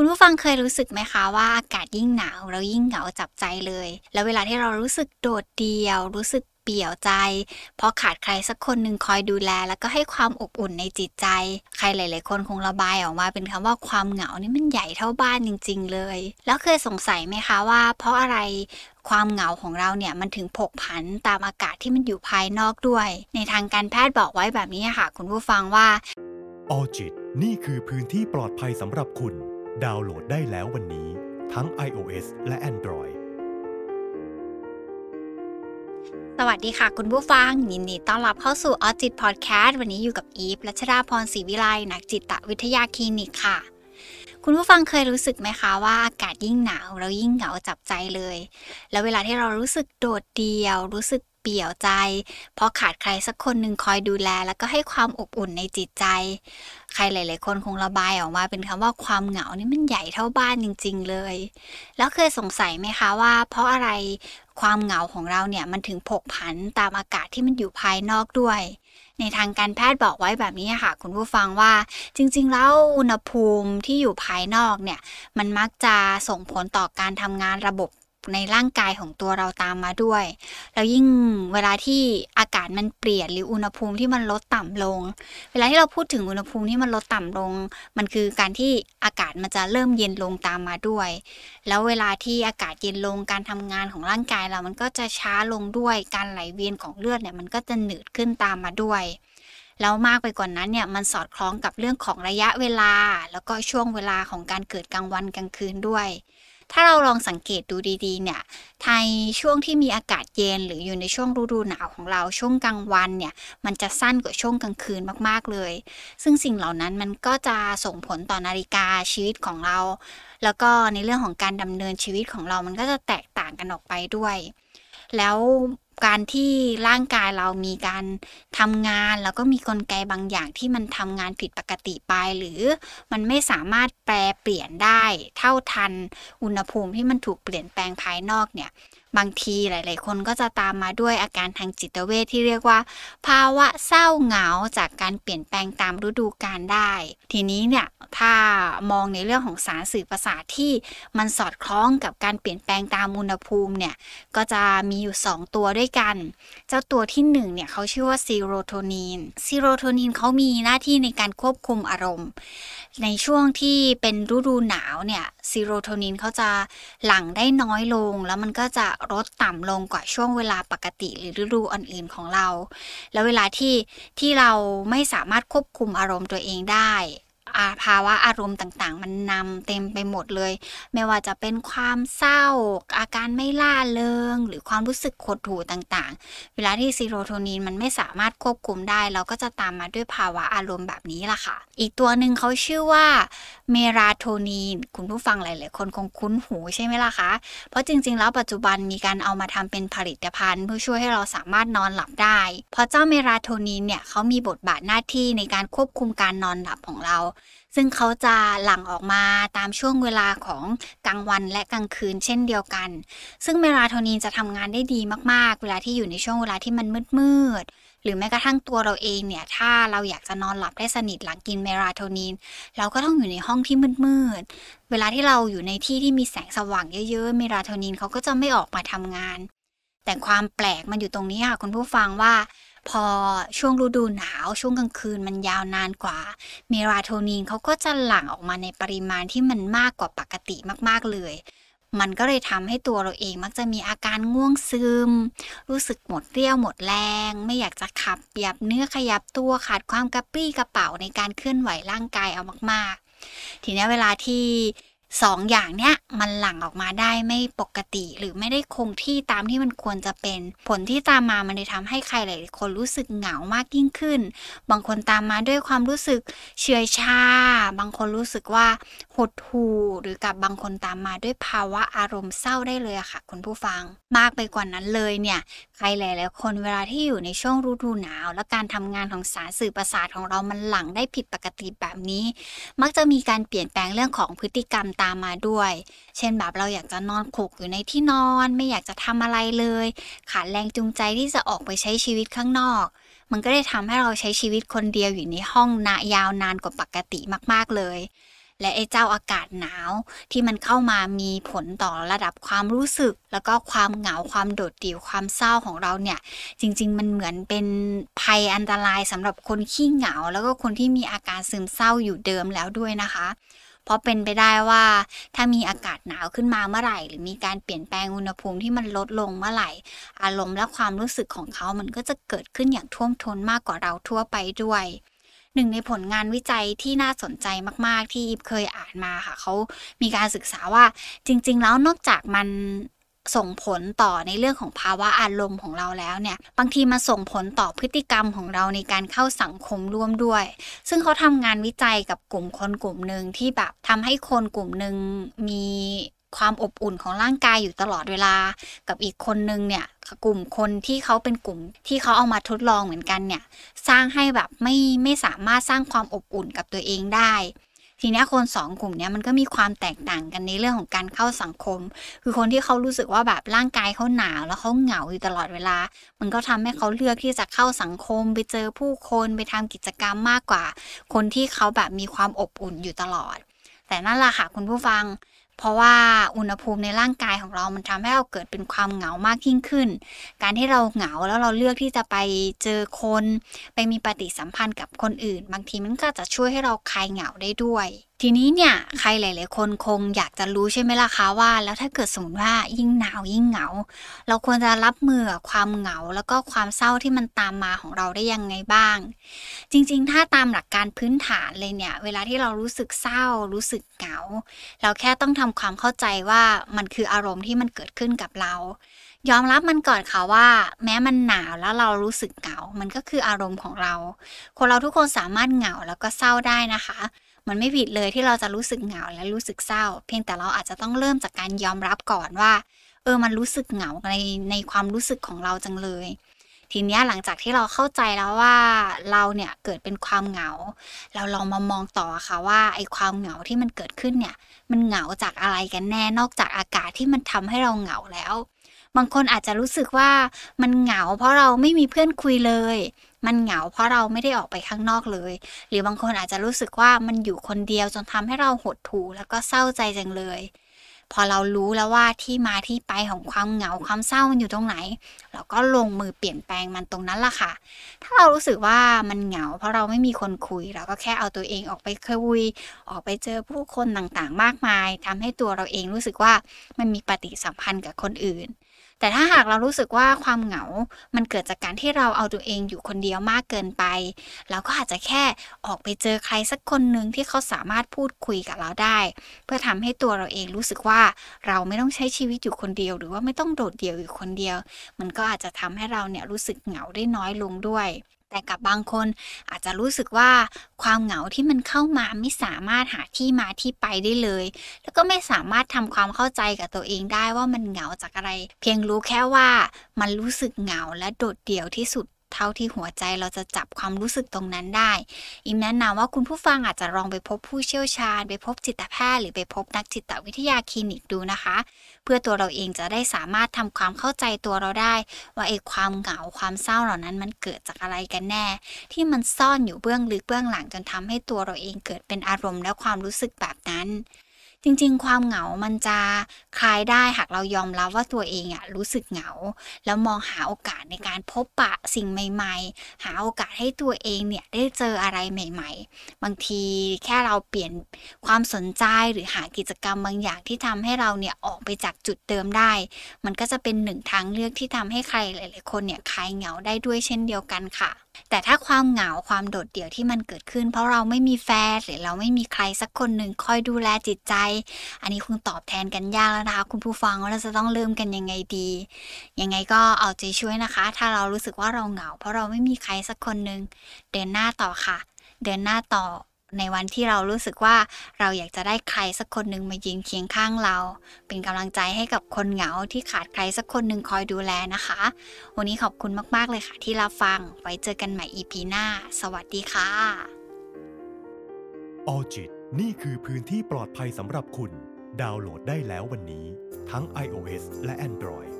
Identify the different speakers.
Speaker 1: คุณผู้ฟังเคยรู้สึกไหมคะว่าอากาศยิ่งหนาวเรายิ่งเหงาจับใจเลย แล้วเวลาที่เรารู้สึกโดดเดี่ยว รู้สึกเปี่ยวใจเพราะขาดใครสักคนหนึ่งคอยดูแล แล้วก็ให้ความอบอุ่นในจิตใจ ใครหลาย ๆ คนคงระบายออกมาเป็นคำว่าความเหงานี่มันใหญ่เท่าบ้านจริง ๆ เลย แล้วเคยสงสัยไหมคะว่า เพราะอะไรความเหงาของเราเนี่ยมันถึงผกผันตามอากาศที่มันอยู่ภายนอกด้วย ในทางการแพทย์บอกไว้แบบนี้ค่ะ คุณผู้ฟังว่า
Speaker 2: ออจิตนี่คือพื้นที่ปลอดภัยสำหรับคุณ ดาวน์โหลดได้แล้ววันนี้ทั้ง iOS และ Android
Speaker 1: สวัสดีค่ะคุณผู้ฟัง ยินดีต้อนรับเข้าสู่ออจิตพอดแคสต์วันนี้อยู่กับอีฟรัชดาพรศรีวิไลนักจิตวิทยาคลินิกค่ะ คุณผู้ฟังเคยรู้สึกไหมคะว่าอากาศยิ่งหนาวเรายิ่งเหงาจับใจเลย แล้วเวลาที่เรารู้สึกโดดเดี่ยว รู้สึก เปี่ยวใจ เพราะขาดใครสักคนหนึ่งคอยดูแล แล้วก็ให้ความอบอุ่นในจิตใจ ใครหลาย ๆ คนคงระบายออกมาเป็นคำว่าความเหงานี่มันใหญ่เท่าบ้านจริง ๆ เลย แล้วเคยสงสัยไหมคะว่า เพราะอะไรความเหงาของเราเนี่ยมันถึงผกผันตามอากาศที่มันอยู่ภายนอกด้วย ในทางการแพทย์บอกไว้แบบนี้ค่ะ คุณผู้ฟังว่าจริงๆ แล้วอุณหภูมิที่อยู่ภายนอกเนี่ย มันมักจะส่งผลต่อการทำงานระบบ ในร่างกายของตัวเราตามมาด้วย แล้วยิ่งเวลาที่อากาศมันเปลี่ยนหรืออุณหภูมิที่มันลดต่ำลง เวลาที่เราพูดถึงอุณหภูมิที่มันลดต่ำลง มันคือการที่อากาศมันจะเริ่มเย็นลงตามมาด้วย แล้วเวลาที่อากาศเย็นลงการทำงานของร่างกายเรามันก็จะช้าลงด้วยการไหลเวียนของเลือดเนี่ยมันก็จะหนืดขึ้นตามมาด้วยแล้วมากไปกว่านนั้นเนี่ยมันสอดคล้องกับเรื่องของระยะเวลา แล้วก็ช่วงเวลาของการเกิดกลางวันกลางคืนด้วย ถ้าเราลองสังเกตดูดีๆ เนี่ยไทยช่วงที่มีอากาศเย็น หรืออยู่ในช่วงฤดูหนาวของเราช่วงกลางวันเนี่ยมันจะสั้นกว่าช่วงกลางคืนมากๆเลย ซึ่งสิ่งเหล่านั้นมันก็จะส่งผลต่อนาฬิกาชีวิตของเรา แล้วก็ในเรื่องของการดำเนินชีวิตของเรามันก็จะแตกต่างกันออกไปด้วย แล้ว การที่ร่างกายเรามีการทำงาน แล้วก็มีกลไกบางอย่างที่มันทำงานผิดปกติไป หรือมันไม่สามารถแปลเปลี่ยนได้ เท่าทันอุณหภูมิที่มันถูกเปลี่ยนแปลงภายนอกเนี่ยบางทีหลาย ๆ คนก็จะตามมาด้วยอาการทางจิตเวทที่เรียกว่า ภาวะเศร้าเหงาจากการเปลี่ยนแปลงตามฤดูกาลได้ ทีนี้เนี่ยถ้ามองในเรื่องของสารสื่อประสาทที่มันสอดคล้องกับการเปลี่ยนแปลงตามอุณหภูมิเนี่ยก็จะมีอยู่ 2 ตัวด้วยกัน เจ้าตัวที่1เนี่ยเขาชื่อว่าซีโรโทนินซีโรโทนินเขามีหน้าที่ในการควบคุมอารมณ์ ในช่วงที่เป็นฤดูหนาวเนี่ยซีโรโทนินเขาจะหลั่งได้น้อยลง แล้วมันก็จะลดต่ำลงกว่าช่วงเวลาปกติหรือฤดูอื่นๆของเรา แล้วเวลาที่ที่เราไม่สามารถควบคุมอารมณ์ตัวเองได้ อ่าภาวะอารมณ์ต่างๆ มันนำเต็มไปหมดเลย ไม่ว่าจะเป็นความเศร้า อาการไม่ร่าเริง หรือความรู้สึกหดหู่ต่างๆ เวลาที่ซีโรโทนินมันไม่สามารถควบคุมได้ เราก็จะตามมาด้วยภาวะอารมณ์แบบนี้ล่ะค่ะ อีกตัวหนึ่งเขาชื่อว่าเมราโทนินคุณผู้ฟังหลายๆ คนคงคุ้นหูใช่ไหมล่ะคะ เพราะจริงๆ แล้วปัจจุบันมีการเอามาทำเป็นผลิตภัณฑ์ เพื่อช่วยให้เราสามารถนอนหลับได้ เพราะเจ้าเมราโทนินเนี่ยเขามีบทบาทหน้าที่ในการควบคุมการนอนหลับของเราซึ่งเขาจะหลั่งออกมาตามช่วงเวลาของกลางวันและกลางคืนเช่นเดียวกัน ซึ่งเมลาโทนินจะทำงานได้ดีมากๆ เวลาที่อยู่ในช่วงเวลาที่มันมืดๆหรือแม้กระทั่งตัวเราเองเนี่ย ถ้าเราอยากจะนอนหลับได้สนิทหลังกินเมลาโทนิน เราก็ต้องอยู่ในห้องที่มืดๆเวลาที่เราอยู่ในที่ที่มีแสงสว่างเยอะๆเมลาโทนินเขาก็จะไม่ออกมาทำงาน แต่ความแปลกมันอยู่ตรงนี้ค่ะคุณผู้ฟังว่า พอช่วงฤดูหนาว ช่วงกลางคืนมันยาวนานกว่า เมลาโทนินเขาก็จะหลั่งออกมาในปริมาณที่มันมากกว่าปกติมากๆเลย มันก็เลยทำให้ตัวเราเองมักจะมีอาการง่วงซึม รู้สึกหมดเรี่ยวหมดแรง ไม่อยากจะขับหยับเนื้อขยับตัวขาดความกระปรี้กระเป๋าในการเคลื่อนไหวร่างกายเอามากๆ ทีนี้เวลาที่ สองอย่างเนี้ยมันหลั่งออกมาได้ไม่ปกติ หรือไม่ได้คงที่ตามที่มันควรจะเป็น ผลที่ตามมามันเลยทำให้ใครหลายคนรู้สึกเหงามากยิ่งขึ้น บางคนตามมาด้วยความรู้สึกเฉื่อยชา บางคนรู้สึกว่าหดหู่หรือกับบางคนตามมาด้วยภาวะอารมณ์เศร้าได้เลยอะค่ะ คุณผู้ฟัง มากไปกว่านั้นเลยเนี่ยใครหลายๆคนเวลาที่อยู่ในช่วงฤดูหนาว และการทำงานของสารสื่อประสาทของเรามันหลั่งได้ผิดปกติแบบนี้ มักจะมีการเปลี่ยนแปลงเรื่องของพฤติกรรมตามมาด้วย เช่นแบบเราอยากจะนอนขกอยู่ในที่นอน ไม่อยากจะทำอะไรเลย ขาดแรงจูงใจที่จะออกไปใช้ชีวิตข้างนอก มันก็ได้ทำให้เราใช้ชีวิตคนเดียวอยู่ในห้องนายาวนานกว่าปกติมาก ๆเลยและไอ้เจ้าอากาศหนาวที่มันเข้ามามีผลต่อระดับความรู้สึก แล้วก็ความเหงาความโดดเดี่ยวความเศร้าของเราเนี่ย จริง ๆ มันเหมือนเป็นภัยอันตรายสำหรับคนขี้เหงา แล้วก็คนที่มีอาการซึมเศร้าอยู่เดิมแล้วด้วยนะคะ เพราะเป็นไปได้ว่า ถ้ามีอากาศหนาวขึ้นมาเมื่อไหร่ หรือมีการเปลี่ยนแปลงอุณหภูมิที่มันลดลงเมื่อไหร่ อารมณ์และความรู้สึกของเขามันก็จะเกิดขึ้นอย่างท่วมท้นมากกว่าเราทั่วไปด้วยหนึ่งในผลงานวิจัยที่น่าสนใจมาก ๆ ที่อีฟเคยอ่านมาค่ะเขามีการศึกษาว่าจริง ๆ แล้วนอกจากมัน ส่งผลต่อในเรื่องของภาวะอารมณ์ของเราแล้วเนี่ยบางทีมาส่งผลต่อพฤติกรรมของเราในการเข้าสังคมร่วมด้วย ซึ่งเขาทำงานวิจัยกับกลุ่มคนกลุ่มหนึ่งที่แบบทำให้คนกลุ่มหนึ่งมีความอบอุ่นของร่างกายอยู่ตลอดเวลา กับอีกคนนึงเนี่ยกลุ่มคนที่เขาเป็นกลุ่มที่เขาเอามาทดลองเหมือนกันเนี่ย สร้างให้แบบไม่ไม่สามารถสร้างความอบอุ่นกับตัวเองได้ ทีนี้คนสองกลุ่มนี้มันก็มีความแตกต่างกันในเรื่องของการเข้าสังคม คือคนที่เขารู้สึกว่าแบบร่างกายเขาหนาวแล้วเขาเหงาอยู่ตลอดเวลา มันก็ทำให้เขาเลือกที่จะเข้าสังคม ไปเจอผู้คนไปทำกิจกรรมมากกว่า คนที่เขาแบบมีความอบอุ่นอยู่ตลอด แต่นั่นแหละค่ะคุณผู้ฟัง เพราะว่าอุณหภูมิในร่างกายของเรามันทำให้เราเกิดเป็นความเหงามากยิ่งขึ้น การที่เราเหงาแล้วเราเลือกที่จะไปเจอคน ไปมีปฏิสัมพันธ์กับคนอื่น บางทีมันก็จะช่วยให้เราคลายเหงาได้ด้วย ทีนี้เนี่ยใครหลาย ๆ คนคงอยากจะรู้ใช่ไหมล่ะคะว่า แล้วถ้าเกิดสมมติว่ายิ่งหนาวยิ่งเหงา เราควรจะรับมือกับความเหงาแล้วก็ความเศร้าที่มันตามมาของเราได้ยังไงบ้าง จริง ๆ ถ้าตามหลักการพื้นฐานเลยเนี่ย เวลาที่เรารู้สึกเศร้า รู้สึกเหงา เราแค่ต้องทำความเข้าใจว่ามันคืออารมณ์ที่มันเกิดขึ้นกับเรายอมรับมันก่อนค่ะว่า แม้มันหนาวแล้วเรารู้สึกเหงา มันก็คืออารมณ์ของเรา คนเราทุกคนสามารถเหงาแล้วก็เศร้าได้นะคะ มันไม่ผิดเลยที่เราจะรู้สึกเหงาและรู้สึกเศร้า เพียงแต่เราอาจจะต้องเริ่มจากการยอมรับก่อนว่า เออมันรู้สึกเหงาในในความรู้สึกของเราจังเลยทีนี้หลังจากที่เราเข้าใจแล้วว่าเราเนี่ยเกิดเป็นความเหงา เราลองมามองต่อค่ะว่าไอ้ความเหงาที่มันเกิดขึ้นเนี่ย มันเหงาจากอะไรกันแน่นอกจากอากาศที่มันทำให้เราเหงาแล้ว บางคนอาจจะรู้สึกว่ามันเหงา เพราะเราไม่มีเพื่อนคุยเลย มันเหงาเพราะเราไม่ได้ออกไปข้างนอกเลย หรือบางคนอาจจะรู้สึกว่ามันอยู่คนเดียวจนทำให้เราหดหู่แล้วก็เศร้าใจจังเลย พอเรารู้แล้วว่าที่มาที่ไปของความเหงาความเศร้ามันอยู่ตรงไหน เราก็ลงมือเปลี่ยนแปลงมันตรงนั้นล่ะค่ะ ถ้าเรารู้สึกว่ามันเหงา เพราะเราไม่มีคนคุย เราก็แค่เอาตัวเองออกไปคุย ออกไปเจอผู้คนต่างๆ มากมายทำให้ตัวเราเองรู้สึกว่ามันมีปฏิสัมพันธ์กับคนอื่น แต่ถ้าหากเรารู้สึกว่าความเหงา มันเกิดจากการที่เราเอาตัวเองอยู่คนเดียวมากเกินไป เราก็อาจจะแค่ออกไปเจอใครสักคนหนึ่งที่เขาสามารถพูดคุยกับเราได้ เพื่อทำให้ตัวเราเองรู้สึกว่าเราไม่ต้องใช้ชีวิตอยู่คนเดียว หรือว่าไม่ต้องโดดเดี่ยวอยู่คนเดียว มันก็อาจจะทำให้เราเนี่ยรู้สึกเหงาได้น้อยลงด้วย แต่กับบางคนอาจจะรู้สึกว่าความเหงาที่มันเข้ามาไม่สามารถหาที่มาที่ไปได้เลย แล้วก็ไม่สามารถทำความเข้าใจกับตัวเองได้ว่ามันเหงาจากอะไร เพียงรู้แค่ว่ามันรู้สึกเหงาและโดดเดี่ยวที่สุด เท่าที่หัวใจเราจะจับความรู้สึกตรงนั้นได้ อิมแนะนำว่าคุณผู้ฟังอาจจะลองไปพบผู้เชี่ยวชาญ ไปพบจิตแพทย์หรือไปพบนักจิตวิทยาคลินิกดูนะคะ เพื่อตัวเราเองจะได้สามารถทำความเข้าใจตัวเราได้ ว่าไอ้ความเหงาความเศร้าเหล่านั้นมันเกิดจากอะไรกันแน่ ที่มันซ่อนอยู่เบื้องลึกเบื้องหลังจนทำให้ตัวเราเองเกิดเป็นอารมณ์และความรู้สึกแบบนั้น จริง ๆ ความเหงามันจะคลายได้หากเรายอมรับว่าตัวเองอะรู้สึกเหงา แล้วมองหาโอกาสในการพบปะสิ่งใหม่ ๆ หาโอกาสให้ตัวเองเนี่ยได้เจออะไรใหม่ ๆ บางทีแค่เราเปลี่ยนความสนใจหรือหากิจกรรมบางอย่างที่ทำให้เราเนี่ยออกไปจากจุดเดิมได้ มันก็จะเป็นหนึ่งทางเลือกที่ทำให้ใครหลาย ๆ คนเนี่ยคลายเหงาได้ด้วยเช่นเดียวกันค่ะ แต่ถ้าความเหงาความโดดเดี่ยวที่มันเกิดขึ้น เพราะเราไม่มีแฟนหรือเราไม่มีใครสักคนหนึ่งคอยดูแลจิตใจ อันนี้คงตอบแทนกันยากแล้วนะคะ คุณผู้ฟังว่าเราจะต้องเริ่มกันยังไงดี ยังไงก็เอาใจช่วยนะคะ ถ้าเรารู้สึกว่าเราเหงา เพราะเราไม่มีใครสักคนหนึ่งเดินหน้าต่อค่ะ เดินหน้าต่อ ในวันที่เรารู้สึกว่าเราอยากจะได้ใครสักคนหนึ่งมายืนเคียงข้างเรา เป็นกำลังใจให้กับคนเหงาที่ขาดใครสักคนหนึ่งคอยดูแลนะคะ วันนี้ขอบคุณมากๆเลยค่ะ ที่รับฟังไว้เจอกันใหม่ EP หน้า สวัสดีค่ะ
Speaker 2: ออจิตนี่คือพื้นที่ปลอดภัยสำหรับคุณ ดาวน์โหลดได้แล้ววันนี้ ทั้ง iOS และ Android